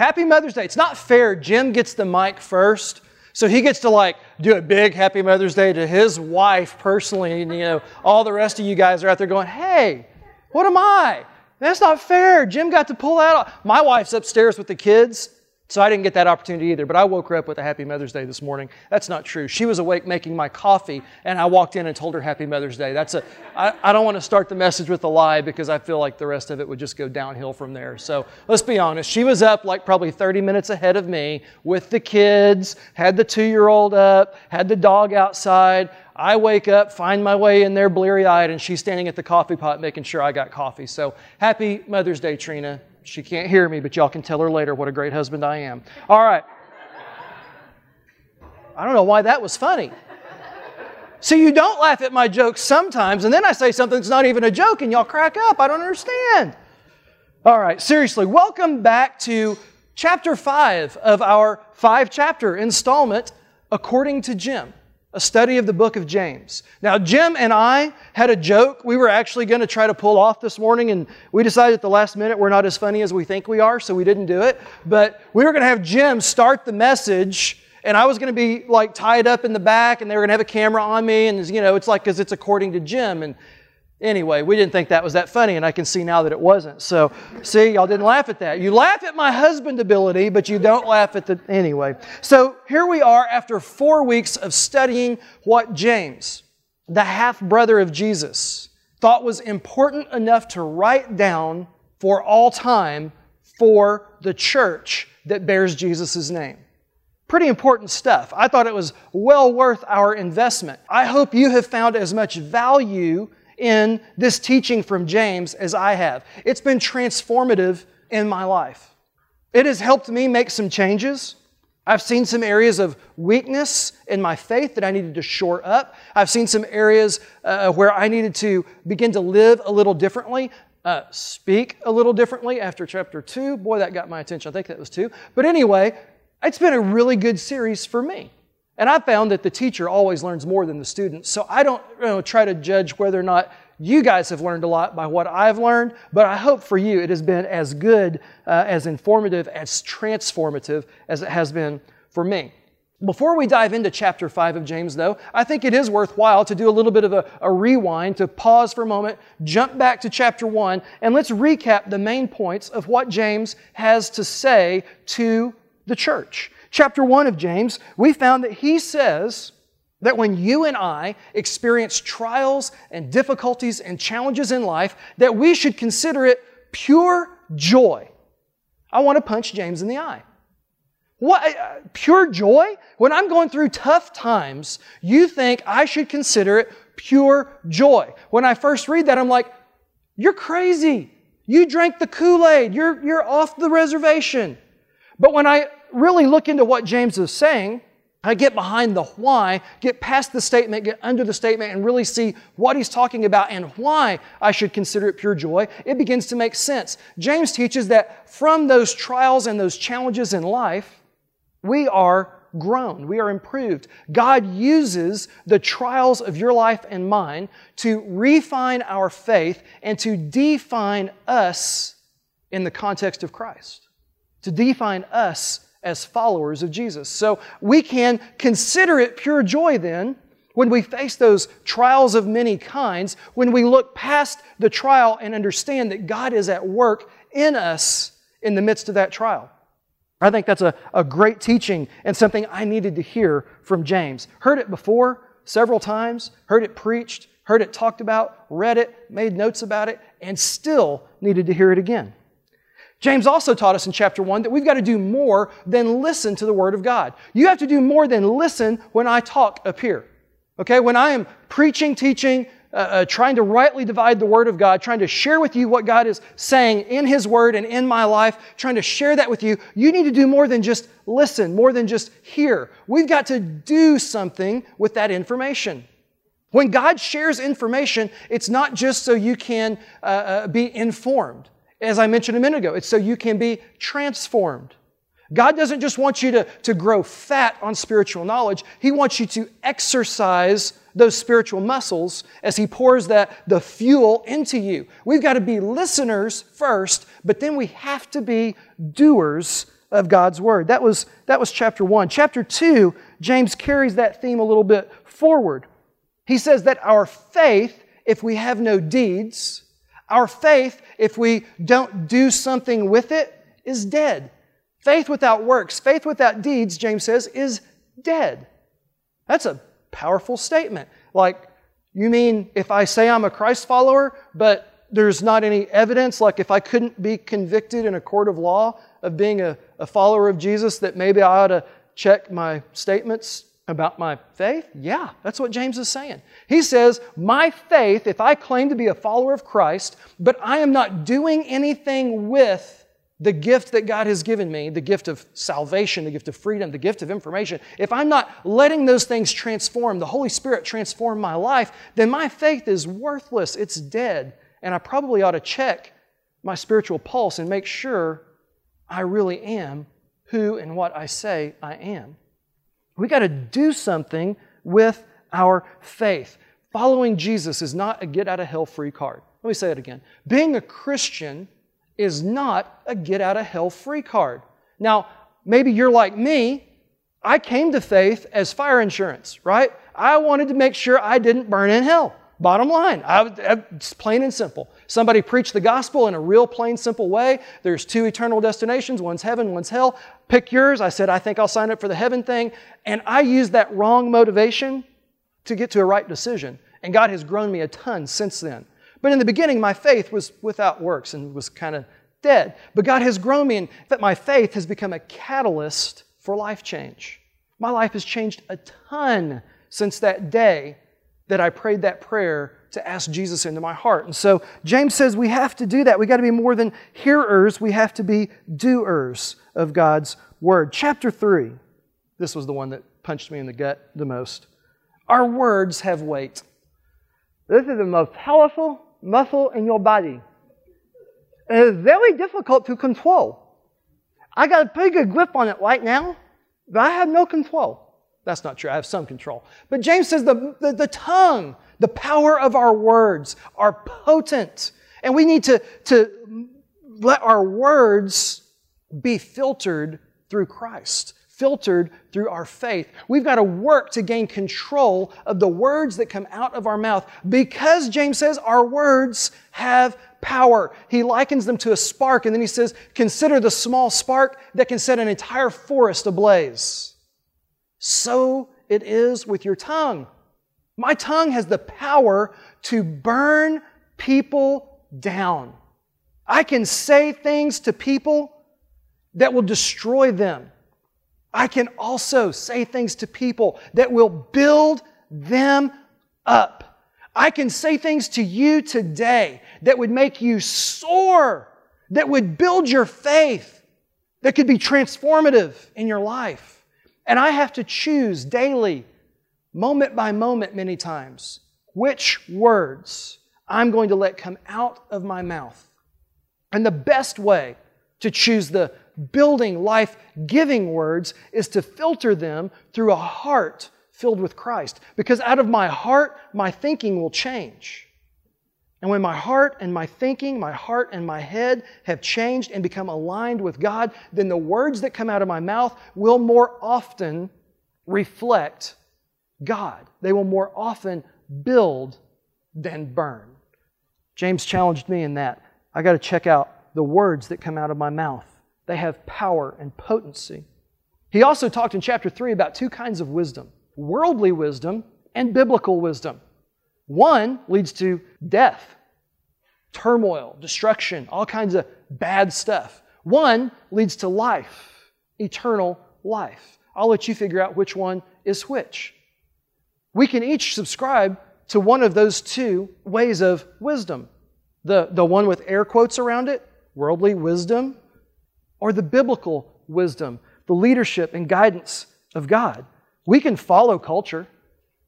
Happy Mother's Day. It's not fair. Jim gets the mic first. So he gets to like do a big happy Mother's Day to his wife personally, and you know, all the rest of you guys are out there going, hey, what am I? That's not fair. Jim got to pull out. My wife's upstairs with the kids. So I didn't get that opportunity either, but I woke her up with a Happy Mother's Day this morning. That's not true. She was awake making my coffee, and I walked in and told her Happy Mother's Day. That's a, I, I don't want to start the message with a lie because I feel like the rest of it would just go downhill from there. So let's be honest. She was up like probably 30 minutes ahead of me with the kids, had the two year old up, had the dog outside. I wake up, find my way in there bleary eyed, and she's standing at the coffee pot making sure I got coffee. So happy Mother's Day, Trina. She can't hear me, but y'all can tell her later what a great husband I am. All right. I don't know why that was funny. So you don't laugh at my jokes sometimes, and then I say something that's not even a joke, and y'all crack up. I don't understand. All right, seriously, welcome back to chapter five of our five chapter installment, According to Jim a study of the book of James. Now, Jim and I had a joke we were actually going to try to pull off this morning, and we decided at the last minute we're not as funny as we think we are, so we didn't do it. But we were going to have Jim start the message, and I was going to be like tied up in the back, and they were going to have a camera on me, and you know, it's like because it's according to Jim. And Anyway, we didn't think that was that funny, and I can see now that it wasn't. So, see, y'all didn't laugh at that. You laugh at my husband ability, but you don't laugh at the. Anyway. So, here we are after four weeks of studying what James, the half brother of Jesus, thought was important enough to write down for all time for the church that bears Jesus' name. Pretty important stuff. I thought it was well worth our investment. I hope you have found as much value in this teaching from James as I have. It's been transformative in my life. It has helped me make some changes. I've seen some areas of weakness in my faith that I needed to shore up. I've seen some areas uh, where I needed to begin to live a little differently, uh, speak a little differently after chapter two. Boy, that got my attention. I think that was two. But anyway, it's been a really good series for me. And I found that the teacher always learns more than the student. So I don't you know, try to judge whether or not you guys have learned a lot by what I've learned, but I hope for you it has been as good, uh, as informative, as transformative as it has been for me. Before we dive into chapter 5 of James, though, I think it is worthwhile to do a little bit of a, a, rewind, to pause for a moment, jump back to chapter 1, and let's recap the main points of what James has to say to the church chapter 1 of James, we found that he says that when you and I experience trials and difficulties and challenges in life, that we should consider it pure joy. I want to punch James in the eye. What? Uh, pure joy? When I'm going through tough times, you think I should consider it pure joy. When I first read that, I'm like, you're crazy. You drank the Kool Aid. You're, you're off the reservation. But when I really look into what James is saying, I get behind the why, get past the statement, get under the statement, and really see what he's talking about and why I should consider it pure joy, it begins to make sense. James teaches that from those trials and those challenges in life, we are grown, we are improved. God uses the trials of your life and mine to refine our faith and to define us in the context of Christ, to define us as followers of Jesus. So we can consider it pure joy then when we face those trials of many kinds, when we look past the trial and understand that God is at work in us in the midst of that trial. I think that's a, a great teaching and something I needed to hear from James. Heard it before several times, heard it preached, heard it talked about, read it, made notes about it, and still needed to hear it again. James also taught us in chapter 1 that we've got to do more than listen to the Word of God. You have to do more than listen when I talk up here. Okay? When I am preaching, teaching, uh, uh, trying to rightly divide the Word of God, trying to share with you what God is saying in His Word and in my life, trying to share that with you, you need to do more than just listen, more than just hear. We've got to do something with that information. When God shares information, it's not just so you can uh, uh be informed. As I mentioned a minute ago, it's so you can be transformed. God doesn't just want you to, to grow fat on spiritual knowledge. He wants you to exercise those spiritual muscles as He pours that, the fuel into you. We've got to be listeners first, but then we have to be doers of God's word. That was, that was chapter one. Chapter two, James carries that theme a little bit forward. He says that our faith, if we have no deeds, our faith, if we don't do something with it, is dead. Faith without works, faith without deeds, James says, is dead. That's a powerful statement. Like, you mean if I say I'm a Christ follower, but there's not any evidence, like if I couldn't be convicted in a court of law of being a, a follower of Jesus, that maybe I ought to check my statements about my faith? Yeah, that's what James is saying. He says, My faith, if I claim to be a follower of Christ, but I am not doing anything with the gift that God has given me, the gift of salvation, the gift of freedom, the gift of information, if I'm not letting those things transform, the Holy Spirit transform my life, then my faith is worthless. It's dead. And I probably ought to check my spiritual pulse and make sure I really am who and what I say I am. We got to do something with our faith. Following Jesus is not a get out of hell free card. Let me say it again. Being a Christian is not a get out of hell free card. Now, maybe you're like me. I came to faith as fire insurance, right? I wanted to make sure I didn't burn in hell. Bottom line, I, it's plain and simple. Somebody preached the gospel in a real plain, simple way. There's two eternal destinations one's heaven, one's hell. Pick yours. I said, I think I'll sign up for the heaven thing. And I used that wrong motivation to get to a right decision. And God has grown me a ton since then. But in the beginning, my faith was without works and was kind of dead. But God has grown me, and that my faith has become a catalyst for life change. My life has changed a ton since that day that I prayed that prayer to ask Jesus into my heart. And so James says we have to do that. We got to be more than hearers, we have to be doers of God's word. Chapter 3. This was the one that punched me in the gut the most. Our words have weight. This is the most powerful muscle in your body. It is very difficult to control. I got a pretty good grip on it right now, but I have no control. That's not true. I have some control. But James says the, the, the tongue, the power of our words are potent. And we need to, to let our words be filtered through Christ filtered through our faith. We've got to work to gain control of the words that come out of our mouth because James says our words have power. He likens them to a spark and then he says, Consider the small spark that can set an entire forest ablaze. So it is with your tongue. My tongue has the power to burn people down. I can say things to people that will destroy them. I can also say things to people that will build them up. I can say things to you today that would make you soar, that would build your faith, that could be transformative in your life. And I have to choose daily, moment by moment, many times, which words I'm going to let come out of my mouth. And the best way to choose the building, life giving words is to filter them through a heart filled with Christ. Because out of my heart, my thinking will change. And when my heart and my thinking, my heart and my head have changed and become aligned with God, then the words that come out of my mouth will more often reflect God. They will more often build than burn. James challenged me in that. I got to check out the words that come out of my mouth. They have power and potency. He also talked in chapter 3 about two kinds of wisdom worldly wisdom and biblical wisdom. One leads to death, turmoil, destruction, all kinds of bad stuff. One leads to life, eternal life. I'll let you figure out which one is which. We can each subscribe to one of those two ways of wisdom. The, the one with air quotes around it, worldly wisdom, or the biblical wisdom, the leadership and guidance of God. We can follow culture,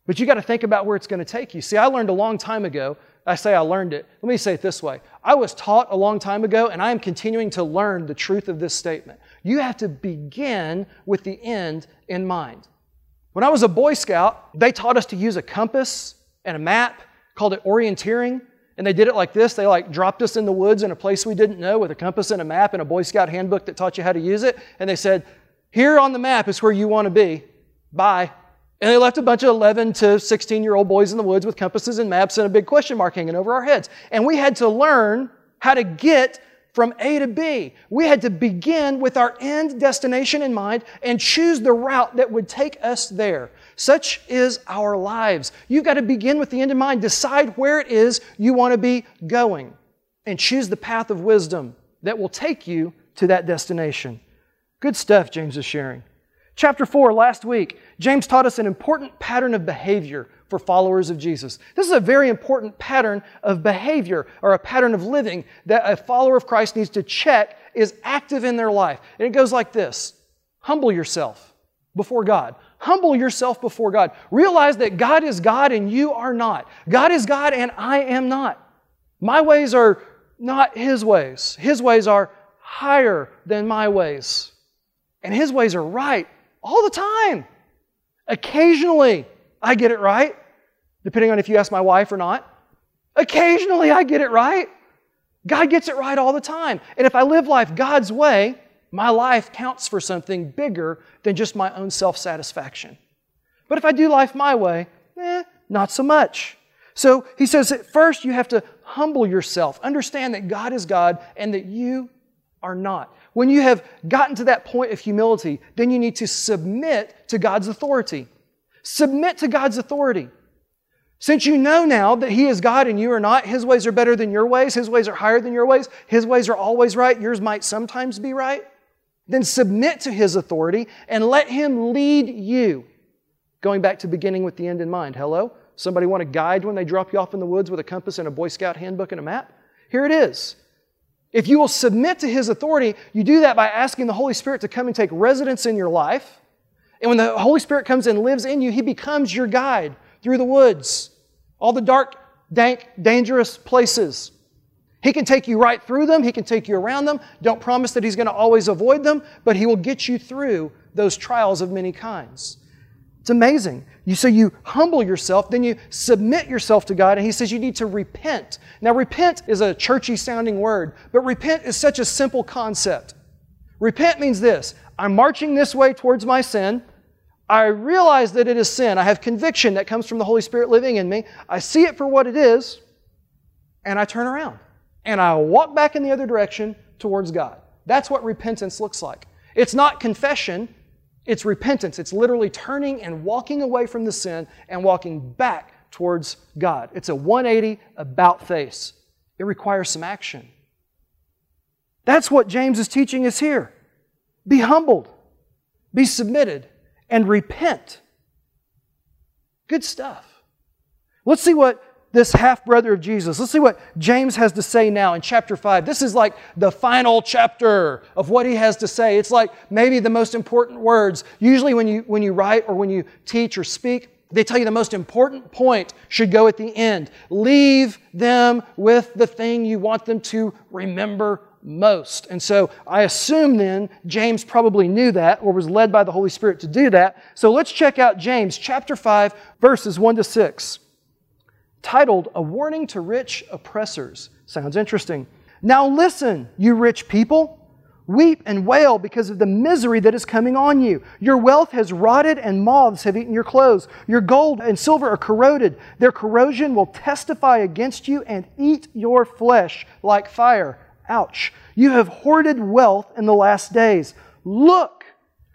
but you got to think about where it's going to take you. See, I learned a long time ago. I say I learned it. Let me say it this way I was taught a long time ago, and I am continuing to learn the truth of this statement. You have to begin with the end in mind. When I was a Boy Scout, they taught us to use a compass and a map, called it orienteering. And they did it like this. They like dropped us in the woods in a place we didn't know with a compass and a map and a Boy Scout handbook that taught you how to use it. And they said, Here on the map is where you want to be. Bye. And they left a bunch of 11 to 16 year old boys in the woods with compasses and maps and a big question mark hanging over our heads. And we had to learn how to get from A to B. We had to begin with our end destination in mind and choose the route that would take us there. Such is our lives. You've got to begin with the end in mind. Decide where it is you want to be going and choose the path of wisdom that will take you to that destination. Good stuff, James is sharing. Chapter 4, last week, James taught us an important pattern of behavior for followers of Jesus. This is a very important pattern of behavior or a pattern of living that a follower of Christ needs to check is active in their life. And it goes like this Humble yourself before God. Humble yourself before God. Realize that God is God and you are not. God is God and I am not. My ways are not His ways. His ways are higher than my ways. And His ways are right all the time. Occasionally, I get it right, depending on if you ask my wife or not. Occasionally, I get it right. God gets it right all the time. And if I live life God's way, my life counts for something bigger than just my own self satisfaction. But if I do life my way, eh, not so much. So he says that first you have to humble yourself, understand that God is God and that you are not. When you have gotten to that point of humility, then you need to submit to God's authority. Submit to God's authority. Since you know now that He is God and you are not, His ways are better than your ways, His ways are higher than your ways, His ways are always right, yours might sometimes be right, then submit to His authority and let Him lead you. Going back to beginning with the end in mind. Hello? Somebody want a guide when they drop you off in the woods with a compass and a Boy Scout handbook and a map? Here it is. If you will submit to His authority, you do that by asking the Holy Spirit to come and take residence in your life. And when the Holy Spirit comes and lives in you, He becomes your guide through the woods, all the dark, dank, dangerous places. He can take you right through them, He can take you around them. Don't promise that He's going to always avoid them, but He will get you through those trials of many kinds. It's amazing. You so you humble yourself, then you submit yourself to God, and He says you need to repent. Now, repent is a churchy sounding word, but repent is such a simple concept. Repent means this I'm marching this way towards my sin. I realize that it is sin. I have conviction that comes from the Holy Spirit living in me. I see it for what it is, and I turn around and I walk back in the other direction towards God. That's what repentance looks like. It's not confession, it's repentance. It's literally turning and walking away from the sin and walking back towards God. It's a 180 about face. It requires some action. That's what James is teaching us here. Be humbled, be submitted, and repent. Good stuff. Let's see what this half brother of Jesus. Let's see what James has to say now in chapter 5. This is like the final chapter of what he has to say. It's like maybe the most important words. Usually, when you, when you write or when you teach or speak, they tell you the most important point should go at the end. Leave them with the thing you want them to remember most. And so I assume then James probably knew that or was led by the Holy Spirit to do that. So let's check out James chapter 5, verses 1 to 6 titled A Warning to Rich Oppressors. Sounds interesting. Now listen, you rich people. Weep and wail because of the misery that is coming on you. Your wealth has rotted and moths have eaten your clothes. Your gold and silver are corroded. Their corrosion will testify against you and eat your flesh like fire. Ouch. You have hoarded wealth in the last days. Look,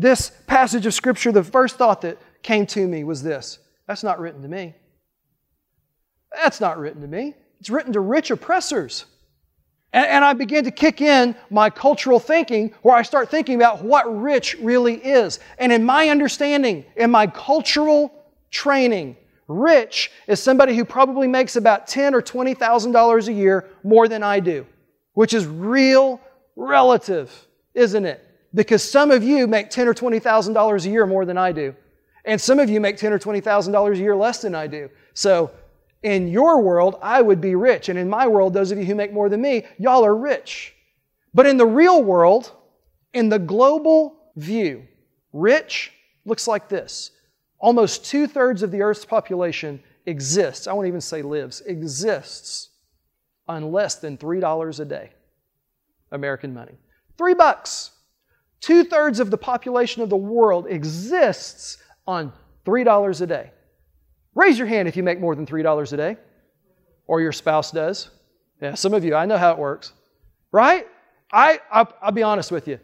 this passage of Scripture, the first thought that came to me was this that's not written to me. That's not written to me. It's written to rich oppressors. And, and, I began to kick in my cultural thinking where I start thinking about what rich really is. And in my understanding, in my cultural training, rich is somebody who probably makes about ten or twenty thousand dollars a year more than I do. which is real relative, isn't it? Because some of you make ten or twenty thousand dollars a year more than I do, and some of you make ten or twenty thousand dollars a year less than I do. So, in your world, I would be rich, and in my world, those of you who make more than me, y'all are rich. But in the real world, in the global view, rich looks like this. Almost two thirds of the Earth's population exists, I won't even say lives, exists on less than $3 a day. American money. Three bucks. Two thirds of the population of the world exists on $3 a day. Raise your hand if you make more than $3 a day, or your spouse does. Yeah, some of you, I know how it works. Right? I, I'll, I'll be honest with you.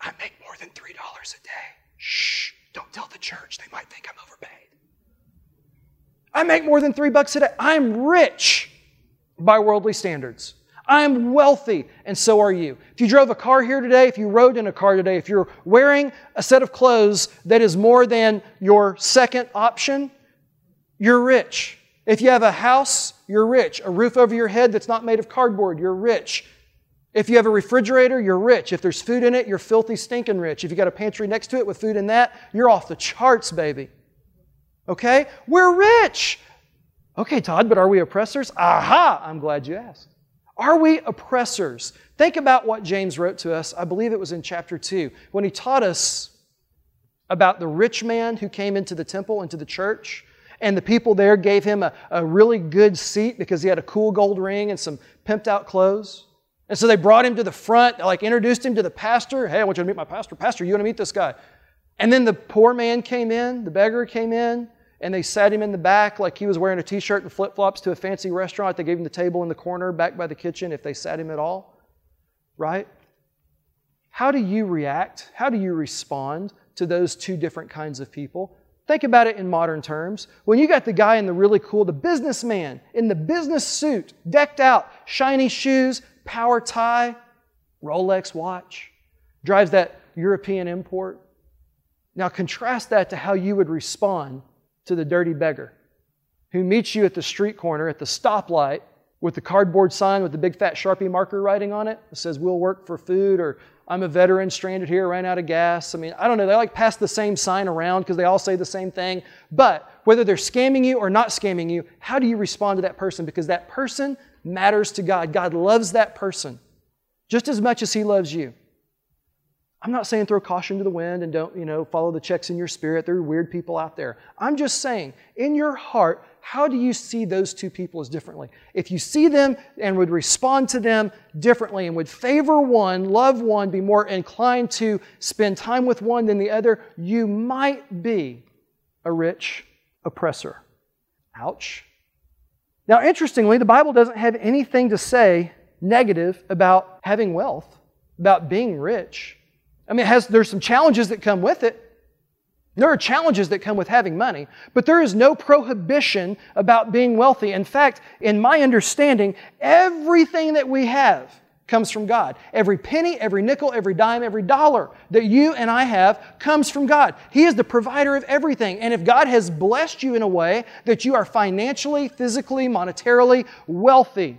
I make more than $3 a day. Shh, don't tell the church. They might think I'm overpaid. I make more than three bucks a day. I'm rich by worldly standards. I'm wealthy, and so are you. If you drove a car here today, if you rode in a car today, if you're wearing a set of clothes that is more than your second option, you're rich. If you have a house, you're rich. A roof over your head that's not made of cardboard, you're rich. If you have a refrigerator, you're rich. If there's food in it, you're filthy, stinking rich. If you got a pantry next to it with food in that, you're off the charts, baby. Okay? We're rich. Okay, Todd, but are we oppressors? Aha! I'm glad you asked. Are we oppressors? Think about what James wrote to us. I believe it was in chapter 2 when he taught us about the rich man who came into the temple, into the church, and the people there gave him a, a really good seat because he had a cool gold ring and some pimped out clothes. And so they brought him to the front, like introduced him to the pastor. Hey, I want you to meet my pastor. Pastor, you want to meet this guy? And then the poor man came in, the beggar came in, and they sat him in the back like he was wearing a t shirt and flip flops to a fancy restaurant. They gave him the table in the corner back by the kitchen if they sat him at all. Right? How do you react? How do you respond to those two different kinds of people? Think about it in modern terms. When you got the guy in the really cool, the businessman in the business suit, decked out, shiny shoes, power tie, Rolex watch, drives that European import. Now contrast that to how you would respond to the dirty beggar who meets you at the street corner at the stoplight with the cardboard sign with the big fat Sharpie marker writing on it that says, We'll work for food, or I'm a veteran stranded here, ran out of gas. I mean, I don't know. They like pass the same sign around because they all say the same thing. But whether they're scamming you or not scamming you, how do you respond to that person? Because that person matters to God. God loves that person just as much as He loves you. I'm not saying throw caution to the wind and don't, you know, follow the checks in your spirit. There are weird people out there. I'm just saying, in your heart, how do you see those two people as differently? If you see them and would respond to them differently and would favor one, love one, be more inclined to spend time with one than the other, you might be a rich oppressor. Ouch. Now, interestingly, the Bible doesn't have anything to say negative about having wealth, about being rich. I mean, has, there's some challenges that come with it. There are challenges that come with having money, but there is no prohibition about being wealthy. In fact, in my understanding, everything that we have comes from God. Every penny, every nickel, every dime, every dollar that you and I have comes from God. He is the provider of everything. And if God has blessed you in a way that you are financially, physically, monetarily wealthy,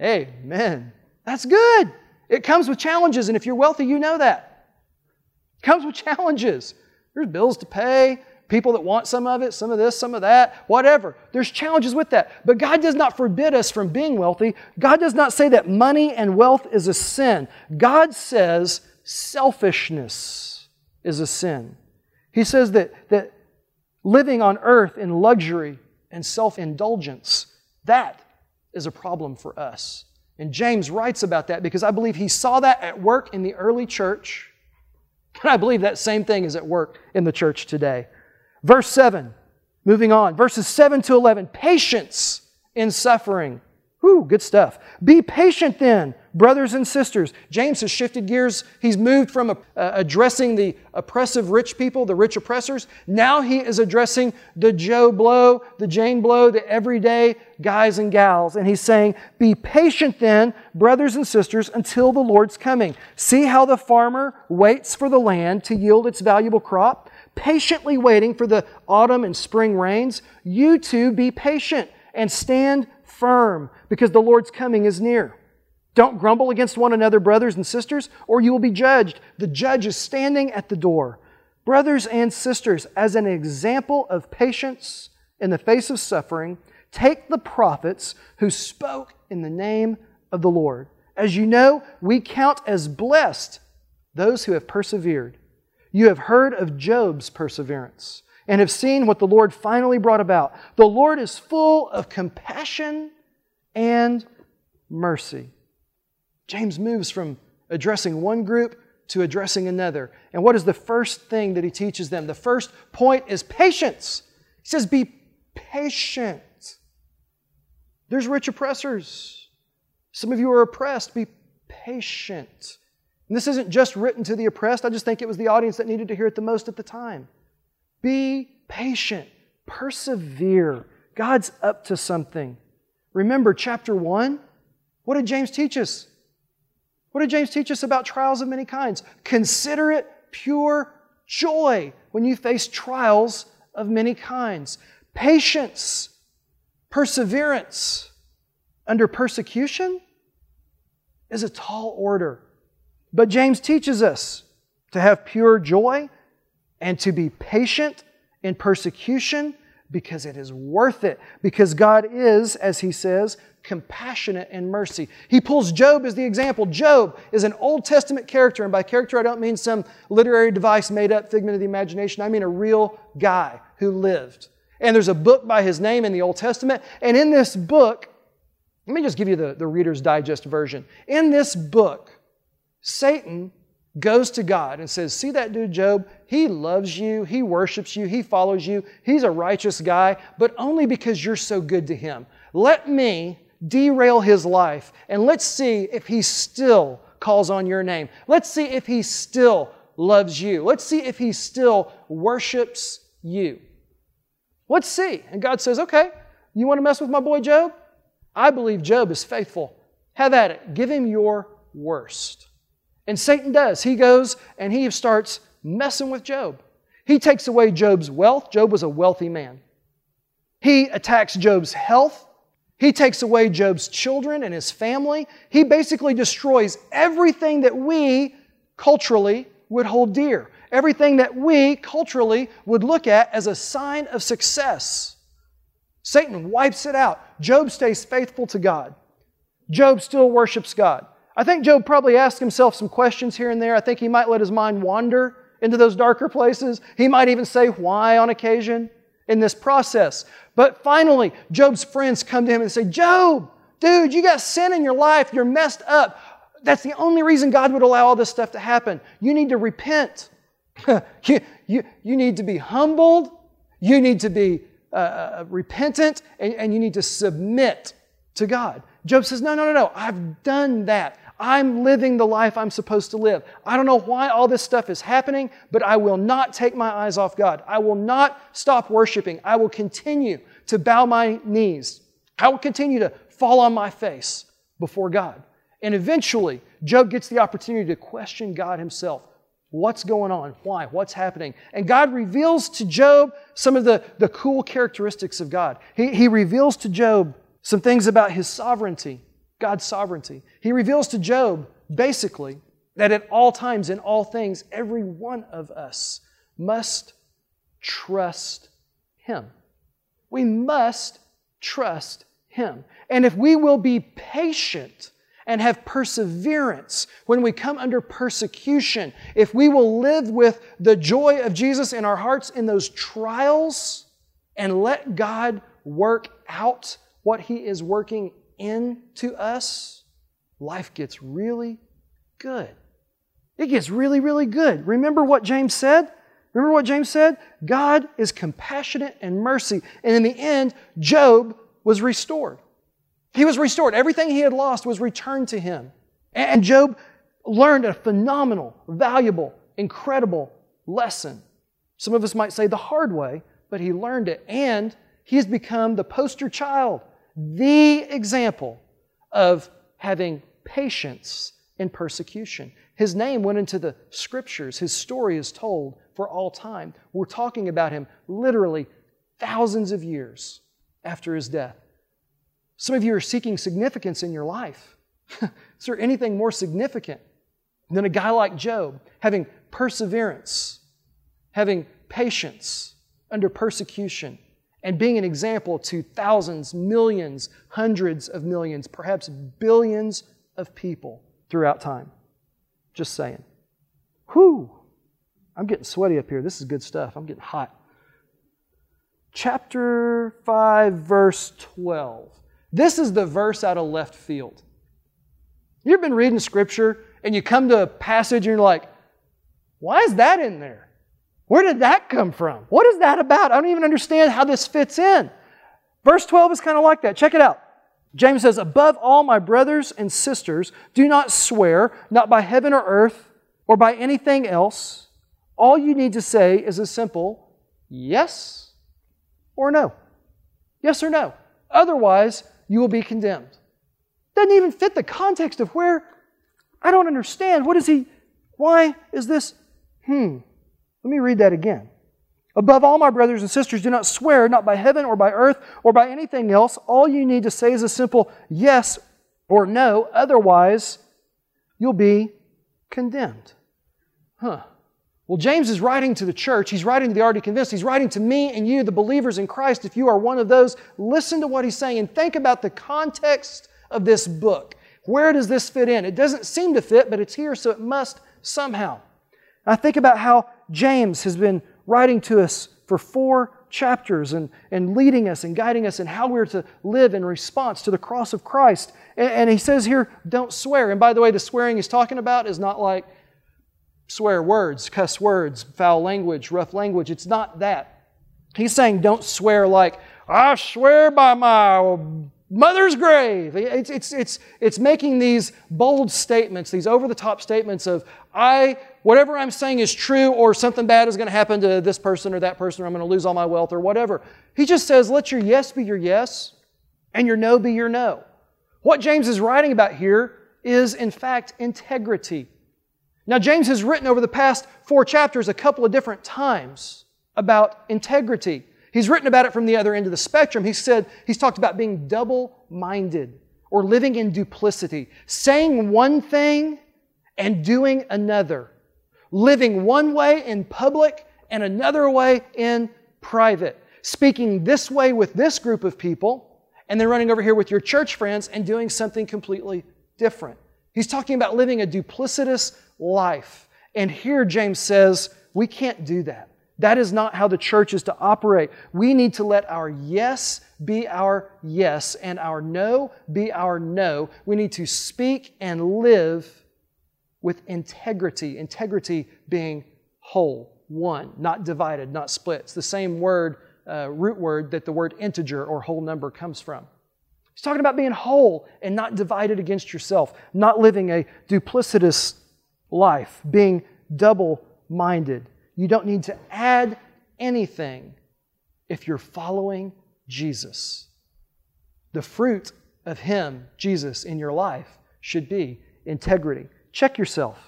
amen. That's good. It comes with challenges, and if you're wealthy, you know that. Comes with challenges. There's bills to pay, people that want some of it, some of this, some of that, whatever. There's challenges with that. But God does not forbid us from being wealthy. God does not say that money and wealth is a sin. God says selfishness is a sin. He says that, that living on earth in luxury and self indulgence, that is a problem for us. And James writes about that because I believe he saw that at work in the early church. I believe that same thing is at work in the church today. Verse 7, moving on, verses 7 to 11, patience in suffering. Whew, good stuff. Be patient then, brothers and sisters. James has shifted gears. He's moved from uh, addressing the oppressive rich people, the rich oppressors. Now he is addressing the Joe Blow, the Jane Blow, the everyday guys and gals. And he's saying, Be patient then, brothers and sisters, until the Lord's coming. See how the farmer waits for the land to yield its valuable crop, patiently waiting for the autumn and spring rains. You too be patient and stand firm because the Lord's coming is near. Don't grumble against one another, brothers and sisters, or you will be judged. The judge is standing at the door. Brothers and sisters, as an example of patience in the face of suffering, take the prophets who spoke in the name of the Lord. As you know, we count as blessed those who have persevered. You have heard of Job's perseverance and have seen what the Lord finally brought about. The Lord is full of compassion and mercy. James moves from addressing one group to addressing another. And what is the first thing that he teaches them? The first point is patience. He says, Be patient. There's rich oppressors. Some of you are oppressed. Be patient. And this isn't just written to the oppressed. I just think it was the audience that needed to hear it the most at the time. Be patient. Persevere. God's up to something. Remember chapter 1? What did James teach us? What did James teach us about trials of many kinds? Consider it pure joy when you face trials of many kinds. Patience, perseverance under persecution is a tall order. But James teaches us to have pure joy and to be patient in persecution because it is worth it. Because God is, as he says, compassionate and mercy. He pulls Job as the example. Job is an Old Testament character, and by character I don't mean some literary device made up figment of the imagination. I mean a real guy who lived. And there's a book by his name in the Old Testament, and in this book, let me just give you the, the Reader's Digest version. In this book, Satan goes to God and says, See that dude, Job? He loves you, he worships you, he follows you, he's a righteous guy, but only because you're so good to him. Let me derail his life and let's see if he still calls on your name. Let's see if he still loves you. Let's see if he still worships you. Let's see. And God says, Okay, you want to mess with my boy Job? I believe Job is faithful. Have at it. Give him your worst. And Satan does. He goes and he starts messing with Job. He takes away Job's wealth. Job was a wealthy man. He attacks Job's health. He takes away Job's children and his family. He basically destroys everything that we culturally would hold dear, everything that we culturally would look at as a sign of success. Satan wipes it out. Job stays faithful to God. Job still worships God. I think Job probably asked himself some questions here and there. I think he might let his mind wander into those darker places. He might even say why on occasion in this process. But finally, Job's friends come to him and say, Job, dude, you got sin in your life. You're messed up. That's the only reason God would allow all this stuff to happen. You need to repent. you, you, you need to be humbled. You need to be uh, uh, repentant and, and you need to submit to God. Job says, No, no, no, no. I've done that. I'm living the life I'm supposed to live. I don't know why all this stuff is happening, but I will not take my eyes off God. I will not stop worshiping. I will continue to bow my knees. I will continue to fall on my face before God. And eventually, Job gets the opportunity to question God himself. What's going on? Why? What's happening? And God reveals to Job some of the, the cool characteristics of God. He, he reveals to Job some things about his sovereignty. God's sovereignty. He reveals to Job, basically, that at all times, in all things, every one of us must trust Him. We must trust Him. And if we will be patient and have perseverance when we come under persecution, if we will live with the joy of Jesus in our hearts in those trials and let God work out what He is working into us, life gets really good. It gets really, really good. Remember what James said? Remember what James said? God is compassionate and mercy. And in the end, Job was restored. He was restored. Everything he had lost was returned to him. And Job learned a phenomenal, valuable, incredible lesson. Some of us might say the hard way, but he learned it. And he has become the poster child the example of having patience in persecution. His name went into the scriptures. His story is told for all time. We're talking about him literally thousands of years after his death. Some of you are seeking significance in your life. Is there anything more significant than a guy like Job having perseverance, having patience under persecution, and being an example to thousands, millions, hundreds of millions, perhaps billions of people throughout time? Just saying. Whew! I'm getting sweaty up here. This is good stuff. I'm getting hot. Chapter 5, verse 12. This is the verse out of left field. You've been reading scripture and you come to a passage and you're like, why is that in there? Where did that come from? What is that about? I don't even understand how this fits in. Verse 12 is kind of like that. Check it out. James says, Above all, my brothers and sisters, do not swear, not by heaven or earth or by anything else. All you need to say is a simple yes or no. Yes or no. Otherwise, you will be condemned. Doesn't even fit the context of where I don't understand. What is he? Why is this? Hmm. Let me read that again. Above all, my brothers and sisters, do not swear, not by heaven or by earth or by anything else. All you need to say is a simple yes or no. Otherwise, you'll be condemned. Huh. Well, James is writing to the church. He's writing to the already convinced. He's writing to me and you, the believers in Christ. If you are one of those, listen to what he's saying and think about the context of this book. Where does this fit in? It doesn't seem to fit, but it's here, so it must somehow. I think about how James has been writing to us for four chapters and, and leading us and guiding us in how we're to live in response to the cross of Christ. And, and he says here, don't swear. And by the way, the swearing he's talking about is not like swear words, cuss words, foul language, rough language. It's not that. He's saying don't swear like, I swear by my mother's grave. It's, it's, it's, it's making these bold statements, these over the top statements of, I, whatever I'm saying is true, or something bad is going to happen to this person or that person, or I'm going to lose all my wealth or whatever. He just says, let your yes be your yes and your no be your no. What James is writing about here is, in fact, integrity. Now, James has written over the past four chapters a couple of different times about integrity. He's written about it from the other end of the spectrum. He said, he's talked about being double minded or living in duplicity, saying one thing and doing another, living one way in public and another way in private, speaking this way with this group of people, and then running over here with your church friends and doing something completely different. He's talking about living a duplicitous life. And here James says, we can't do that. That is not how the church is to operate. We need to let our yes be our yes and our no be our no. We need to speak and live with integrity. Integrity being whole, one, not divided, not split. It's the same word, uh, root word, that the word integer or whole number comes from. He's talking about being whole and not divided against yourself, not living a duplicitous life, being double minded. You don't need to add anything if you're following Jesus. The fruit of Him, Jesus, in your life should be integrity. Check yourself.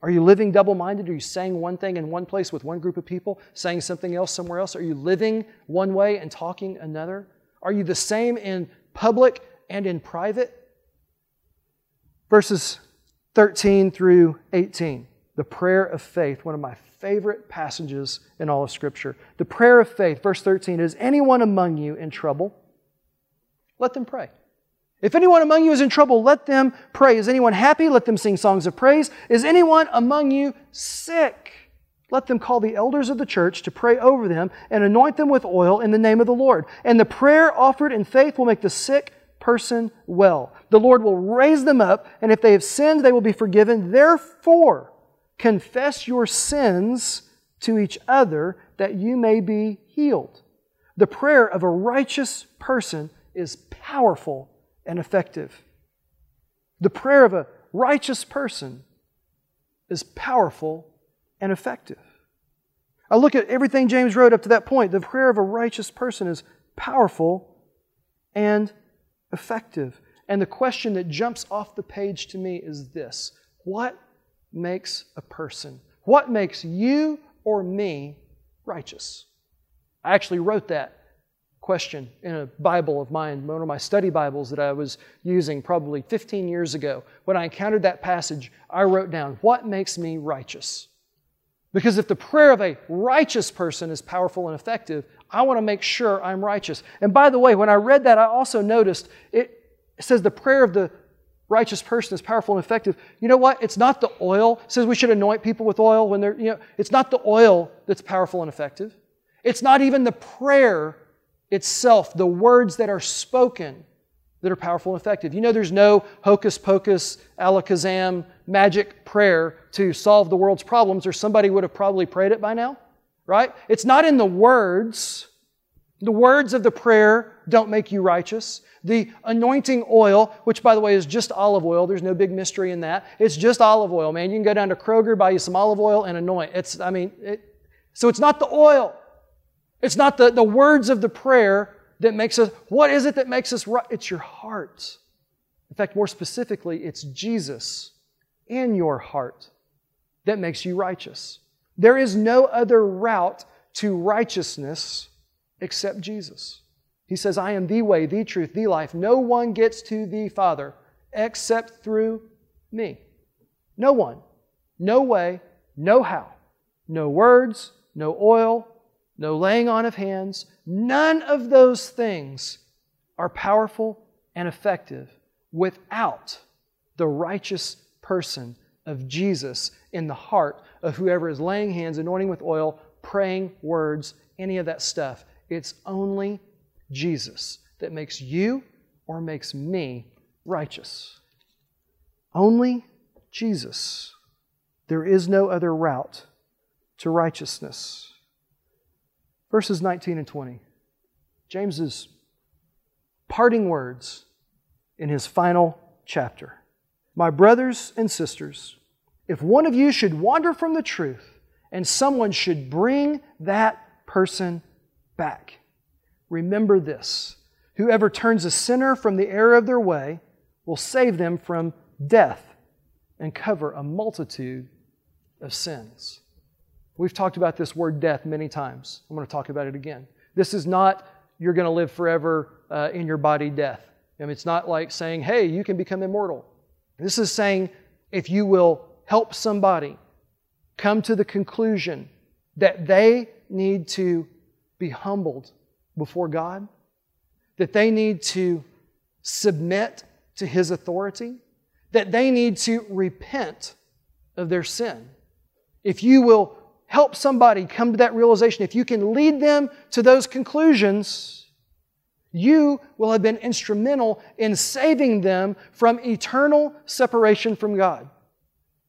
Are you living double minded? Are you saying one thing in one place with one group of people, saying something else somewhere else? Are you living one way and talking another? Are you the same in public and in private? Verses 13 through 18, the prayer of faith, one of my favorite passages in all of Scripture. The prayer of faith, verse 13, is anyone among you in trouble? Let them pray. If anyone among you is in trouble, let them pray. Is anyone happy? Let them sing songs of praise. Is anyone among you sick? Let them call the elders of the church to pray over them and anoint them with oil in the name of the Lord. And the prayer offered in faith will make the sick person well. The Lord will raise them up, and if they have sinned, they will be forgiven. Therefore, Confess your sins to each other that you may be healed. The prayer of a righteous person is powerful and effective. The prayer of a righteous person is powerful and effective. I look at everything James wrote up to that point. The prayer of a righteous person is powerful and effective. And the question that jumps off the page to me is this What makes a person? What makes you or me righteous? I actually wrote that question in a Bible of mine, one of my study Bibles that I was using probably 15 years ago. When I encountered that passage, I wrote down, What makes me righteous? Because if the prayer of a righteous person is powerful and effective, I want to make sure I'm righteous. And by the way, when I read that, I also noticed it, says the prayer of the righteous person is powerful and effective. You know what? It's not the oil. It says we should anoint people with oil when they're, you know, it's not the oil that's powerful and effective. It's not even the prayer itself, the words that are spoken that are powerful and effective. You know, there's no hocus pocus, alakazam, magic prayer to solve the world's problems, or somebody would have probably prayed it by now, right? It's not in the words. The words of the prayer don't make you righteous. The anointing oil, which by the way is just olive oil, there's no big mystery in that. It's just olive oil, man. You can go down to Kroger, buy you some olive oil, and anoint. It's, I mean, it, so it's not the oil. It's not the, the words of the prayer that makes us, what is it that makes us right? It's your heart. In fact, more specifically, it's Jesus in your heart that makes you righteous. There is no other route to righteousness except Jesus. He says, I am the way, the truth, the life. No one gets to the Father except through me. No one. No way, no how. No words, no oil, no laying on of hands. None of those things are powerful and effective without the righteous person of Jesus in the heart of whoever is laying hands, anointing with oil, praying words, any of that stuff. It's only Jesus that makes you or makes me righteous. Only Jesus. There is no other route to righteousness verses 19 and 20. James's parting words in his final chapter. My brothers and sisters, if one of you should wander from the truth and someone should bring that person back, remember this whoever turns a sinner from the error of their way will save them from death and cover a multitude of sins. We've talked about this word death many times. I'm going to talk about it again. This is not you're going to live forever uh, in your body death. I mean, it's not like saying, hey, you can become immortal. This is saying if you will help somebody come to the conclusion that they need to be humbled before God, that they need to submit to His authority, that they need to repent of their sin. If you will help somebody come to that realization, if you can lead them to those conclusions, you will have been instrumental in saving them from eternal separation from God.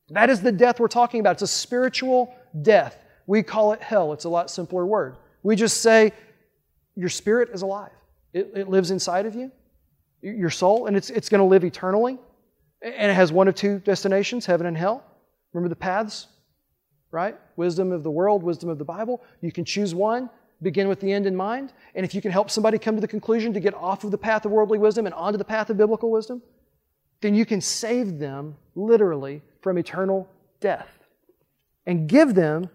That is the death we're talking about. It's a spiritual death. We call it hell. It's a lot simpler word. We just say, your spirit is alive. It, it lives inside of you, your soul, and it's, it's going to live eternally. And it has one of two destinations, heaven and hell. Remember the paths? right? Wisdom of the world, wisdom of the Bible. You can choose one, begin with the end in mind. And if you can help somebody come to the conclusion to get off of the path of worldly wisdom and onto the path of biblical wisdom, then you can save them literally from eternal death and give them,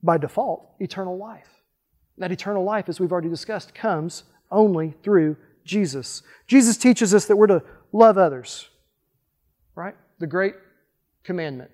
by default, eternal life. That eternal life, as we've already discussed, comes only through Jesus. Jesus teaches us that we're to love others, right? The great commandment.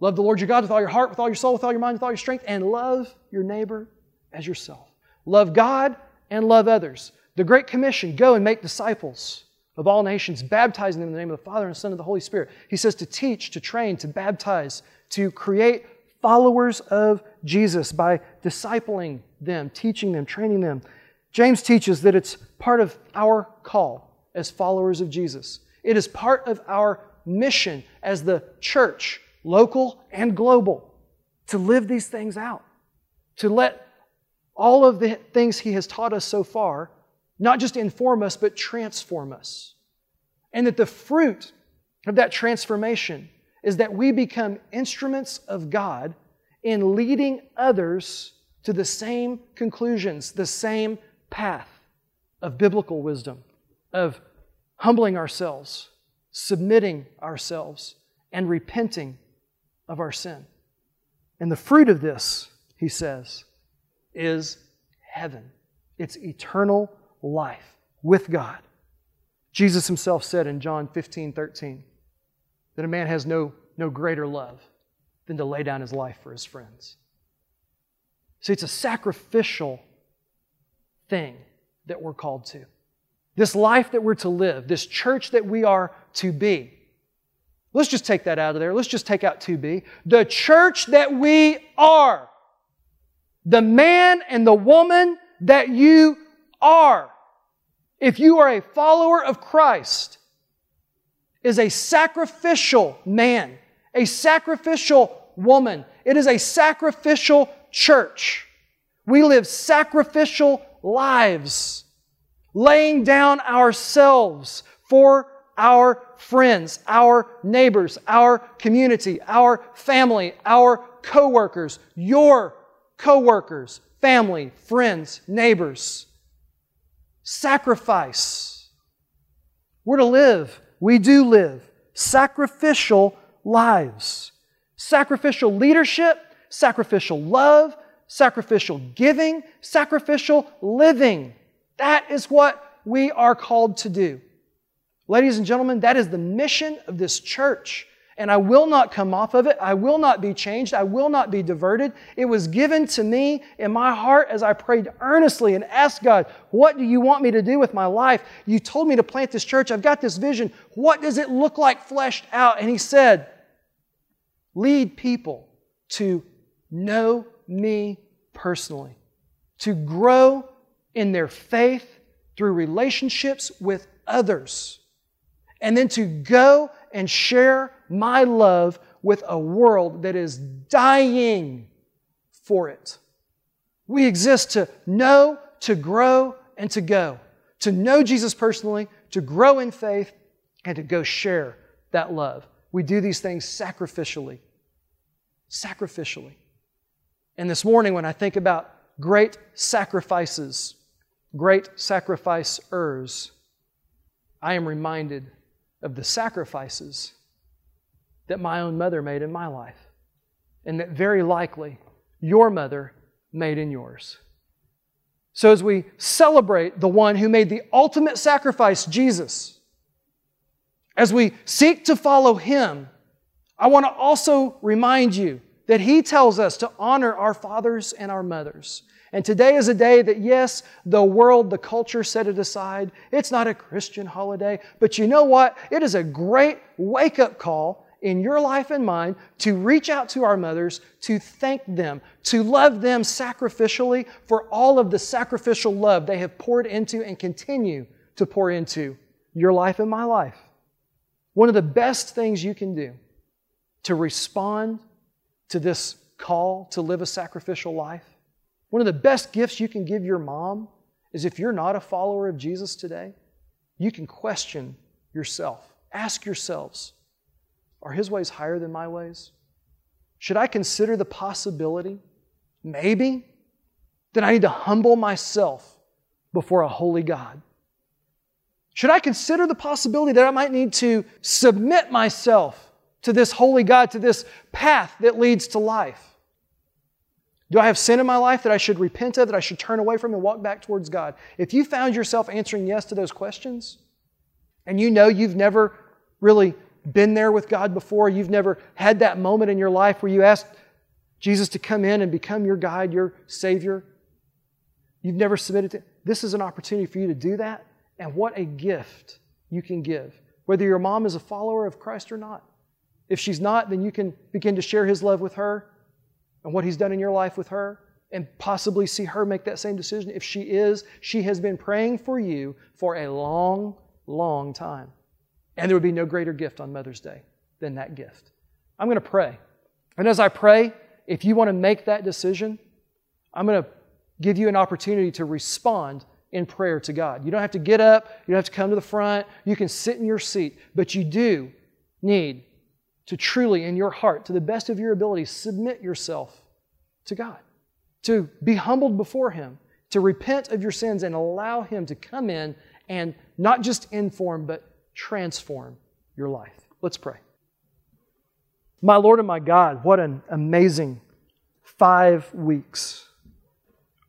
Love the Lord your God with all your heart, with all your soul, with all your mind, with all your strength, and love your neighbor as yourself. Love God and love others. The Great Commission go and make disciples of all nations, baptizing them in the name of the Father and the Son and the Holy Spirit. He says to teach, to train, to baptize, to create followers of Jesus by discipling them, teaching them, training them. James teaches that it's part of our call as followers of Jesus. It is part of our mission as the church local and global, to live these things out, to let all of the things He has taught us so far not just inform us, but transform us. And that the fruit of that transformation is that we become instruments of God in leading others to the same conclusions, the same path of biblical wisdom, of humbling ourselves, submitting ourselves, and repenting of our sin. And the fruit of this, he says, is heaven, It's eternal life with God. Jesus himself said in John 15, 13, that a man has no, no greater love than to lay down his life for his friends. See, it's a sacrificial thing that we're called to. This life that we're to live, this church that we are to be. Let's just take that out of there. Let's just take out 2b. The church that we are, the man and the woman that you are, if you are a follower of Christ, is a sacrificial man, a sacrificial woman. It is a sacrificial church. We live sacrificial lives, laying down ourselves for our friends, our neighbors, our community, our family, our coworkers, your coworkers, family, friends, neighbors. Sacrifice. We're to live. We do live sacrificial lives. Sacrificial leadership, sacrificial love, sacrificial giving, sacrificial living. That is what we are called to do. Ladies and gentlemen, that is the mission of this church. And I will not come off of it. I will not be changed. I will not be diverted. It was given to me in my heart as I prayed earnestly and asked God, What do you want me to do with my life? You told me to plant this church. I've got this vision. What does it look like fleshed out? And He said, Lead people to know me personally, to grow in their faith through relationships with others, and then to go and share my love with a world that is dying for it. We exist to know, to grow, and to go. To know Jesus personally, to grow in faith, and to go share that love. We do these things sacrificially. Sacrificially. And this morning, when I think about great sacrifices, great sacrificers, I am reminded of the sacrifices that my own mother made in my life, and that very likely your mother made in yours. So, as we celebrate the one who made the ultimate sacrifice, Jesus, as we seek to follow him, I want to also remind you that he tells us to honor our fathers and our mothers. And today is a day that, yes, the world, the culture set it aside. It's not a Christian holiday. But you know what? It is a great wake up call in your life and mine to reach out to our mothers, to thank them, to love them sacrificially for all of the sacrificial love they have poured into and continue to pour into your life and my life. One of the best things you can do to respond to this call to live a sacrificial life one of the best gifts you can give your mom is if you're not a follower of Jesus today, you can question yourself. Ask yourselves Are his ways higher than my ways? Should I consider the possibility, maybe, that I need to humble myself before a holy God? Should I consider the possibility that I might need to submit myself to this holy God, to this path that leads to life? Do I have sin in my life that I should repent of, that I should turn away from and walk back towards God? If you found yourself answering yes to those questions, and you know you've never really been there with God before, you've never had that moment in your life where you asked Jesus to come in and become your guide, your Savior, you've never submitted to, this is an opportunity for you to do that. And what a gift you can give, whether your mom is a follower of Christ or not. If she's not, then you can begin to share His love with her and what He's done in your life with her and possibly see her make that same decision. If she is, she has been praying for you for a long, long time. And there would be no greater gift on Mother's Day than that gift. I'm going to pray. And as I pray, if you want to make that decision, I'm going to give you an opportunity to respond in prayer to God. You don't have to get up, you don't have to come to the front, you can sit in your seat, but you do need to truly, in your heart, to the best of your ability, submit yourself to God, to be humbled before Him, to repent of your sins and allow Him to come in and not just inform, but transform your life. Let's pray. My Lord and my God, what an amazing five weeks.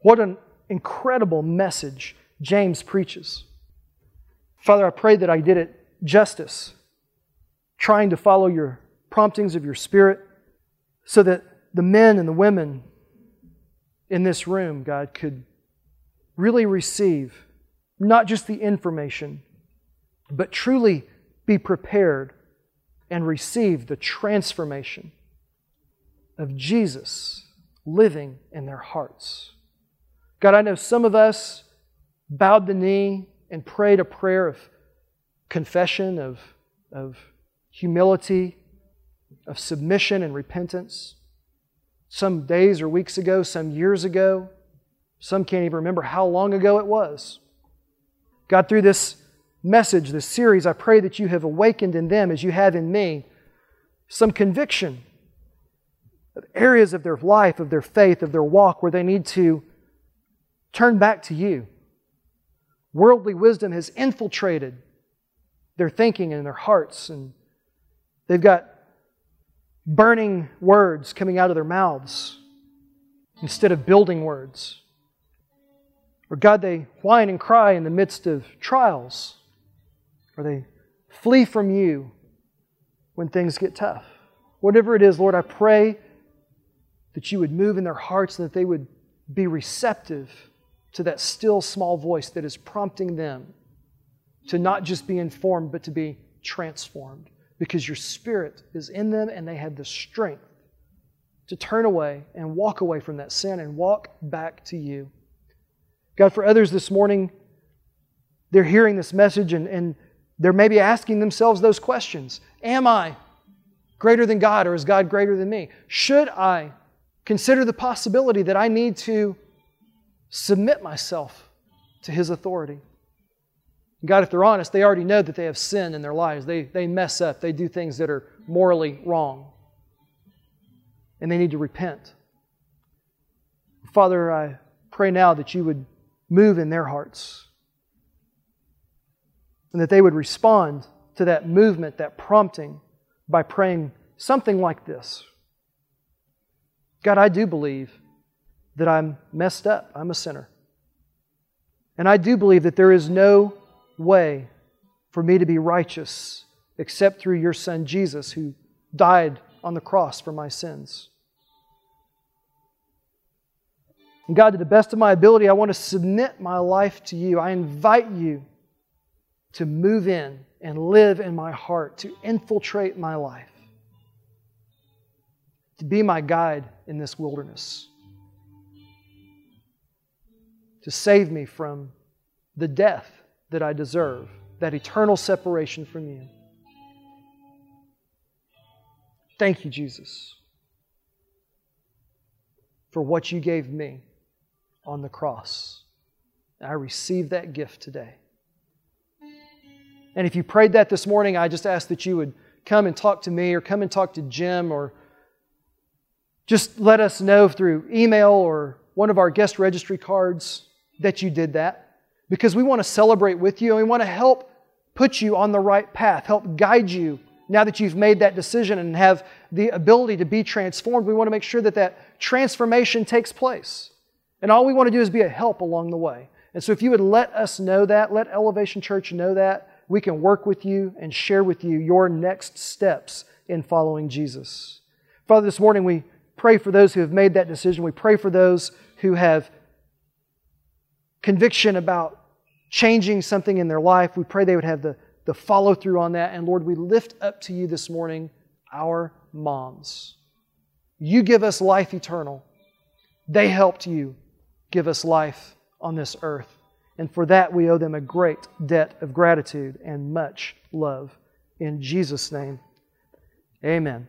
What an incredible message James preaches. Father, I pray that I did it justice, trying to follow your promptings of your Spirit so that the men and the women in this room, God, could really receive not just the information, but truly be prepared and receive the transformation of Jesus living in their hearts. God, I know some of us bowed the knee and prayed a prayer of confession, of, of humility, of submission and repentance. Some days or weeks ago, some years ago, some can't even remember how long ago it was. God, through this message, this series, I pray that you have awakened in them, as you have in me, some conviction of areas of their life, of their faith, of their walk where they need to turn back to you. Worldly wisdom has infiltrated their thinking and their hearts, and they've got burning words coming out of their mouths instead of building words. Or, God, they whine and cry in the midst of trials, or they flee from you when things get tough. Whatever it is, Lord, I pray that you would move in their hearts and that they would be receptive to that still small voice that is prompting them to not just be informed, but to be transformed because your spirit is in them and they have the strength to turn away and walk away from that sin and walk back to you. God, for others this morning, they're hearing this message and, and they're maybe asking themselves those questions Am I greater than God or is God greater than me? Should I consider the possibility that I need to submit myself to His authority. God, if they're honest, they already know that they have sin in their lives. They, they mess up, they do things that are morally wrong, and they need to repent. Father, I pray now that you would move in their hearts and that they would respond to that movement, that prompting, by praying something like this God, I do believe that I'm messed up, I'm a sinner. And I do believe that there is no way for me to be righteous except through your Son Jesus, who died on the cross for my sins. And God, to the best of my ability, I want to submit my life to you. I invite you to move in and live in my heart, to infiltrate my life, to be my guide in this wilderness to save me from the death that I deserve, that eternal separation from you. Thank you, Jesus, for what you gave me on the cross. I receive that gift today. And if you prayed that this morning, I just ask that you would come and talk to me or come and talk to Jim or just let us know through email or one of our guest registry cards that you did that because we want to celebrate with you and we want to help put you on the right path, help guide you now that you've made that decision and have the ability to be transformed. We want to make sure that that transformation takes place. And all we want to do is be a help along the way. And so if you would let us know that, let Elevation Church know that, we can work with you and share with you your next steps in following Jesus. Father, this morning we pray for those who have made that decision. We pray for those who have conviction about changing something in their life. We pray they would have the, the follow through on that. And Lord, we lift up to you this morning our moms. You give us life eternal. They helped you give us life on this earth. And for that, we owe them a great debt of gratitude and much love. In Jesus' name, amen.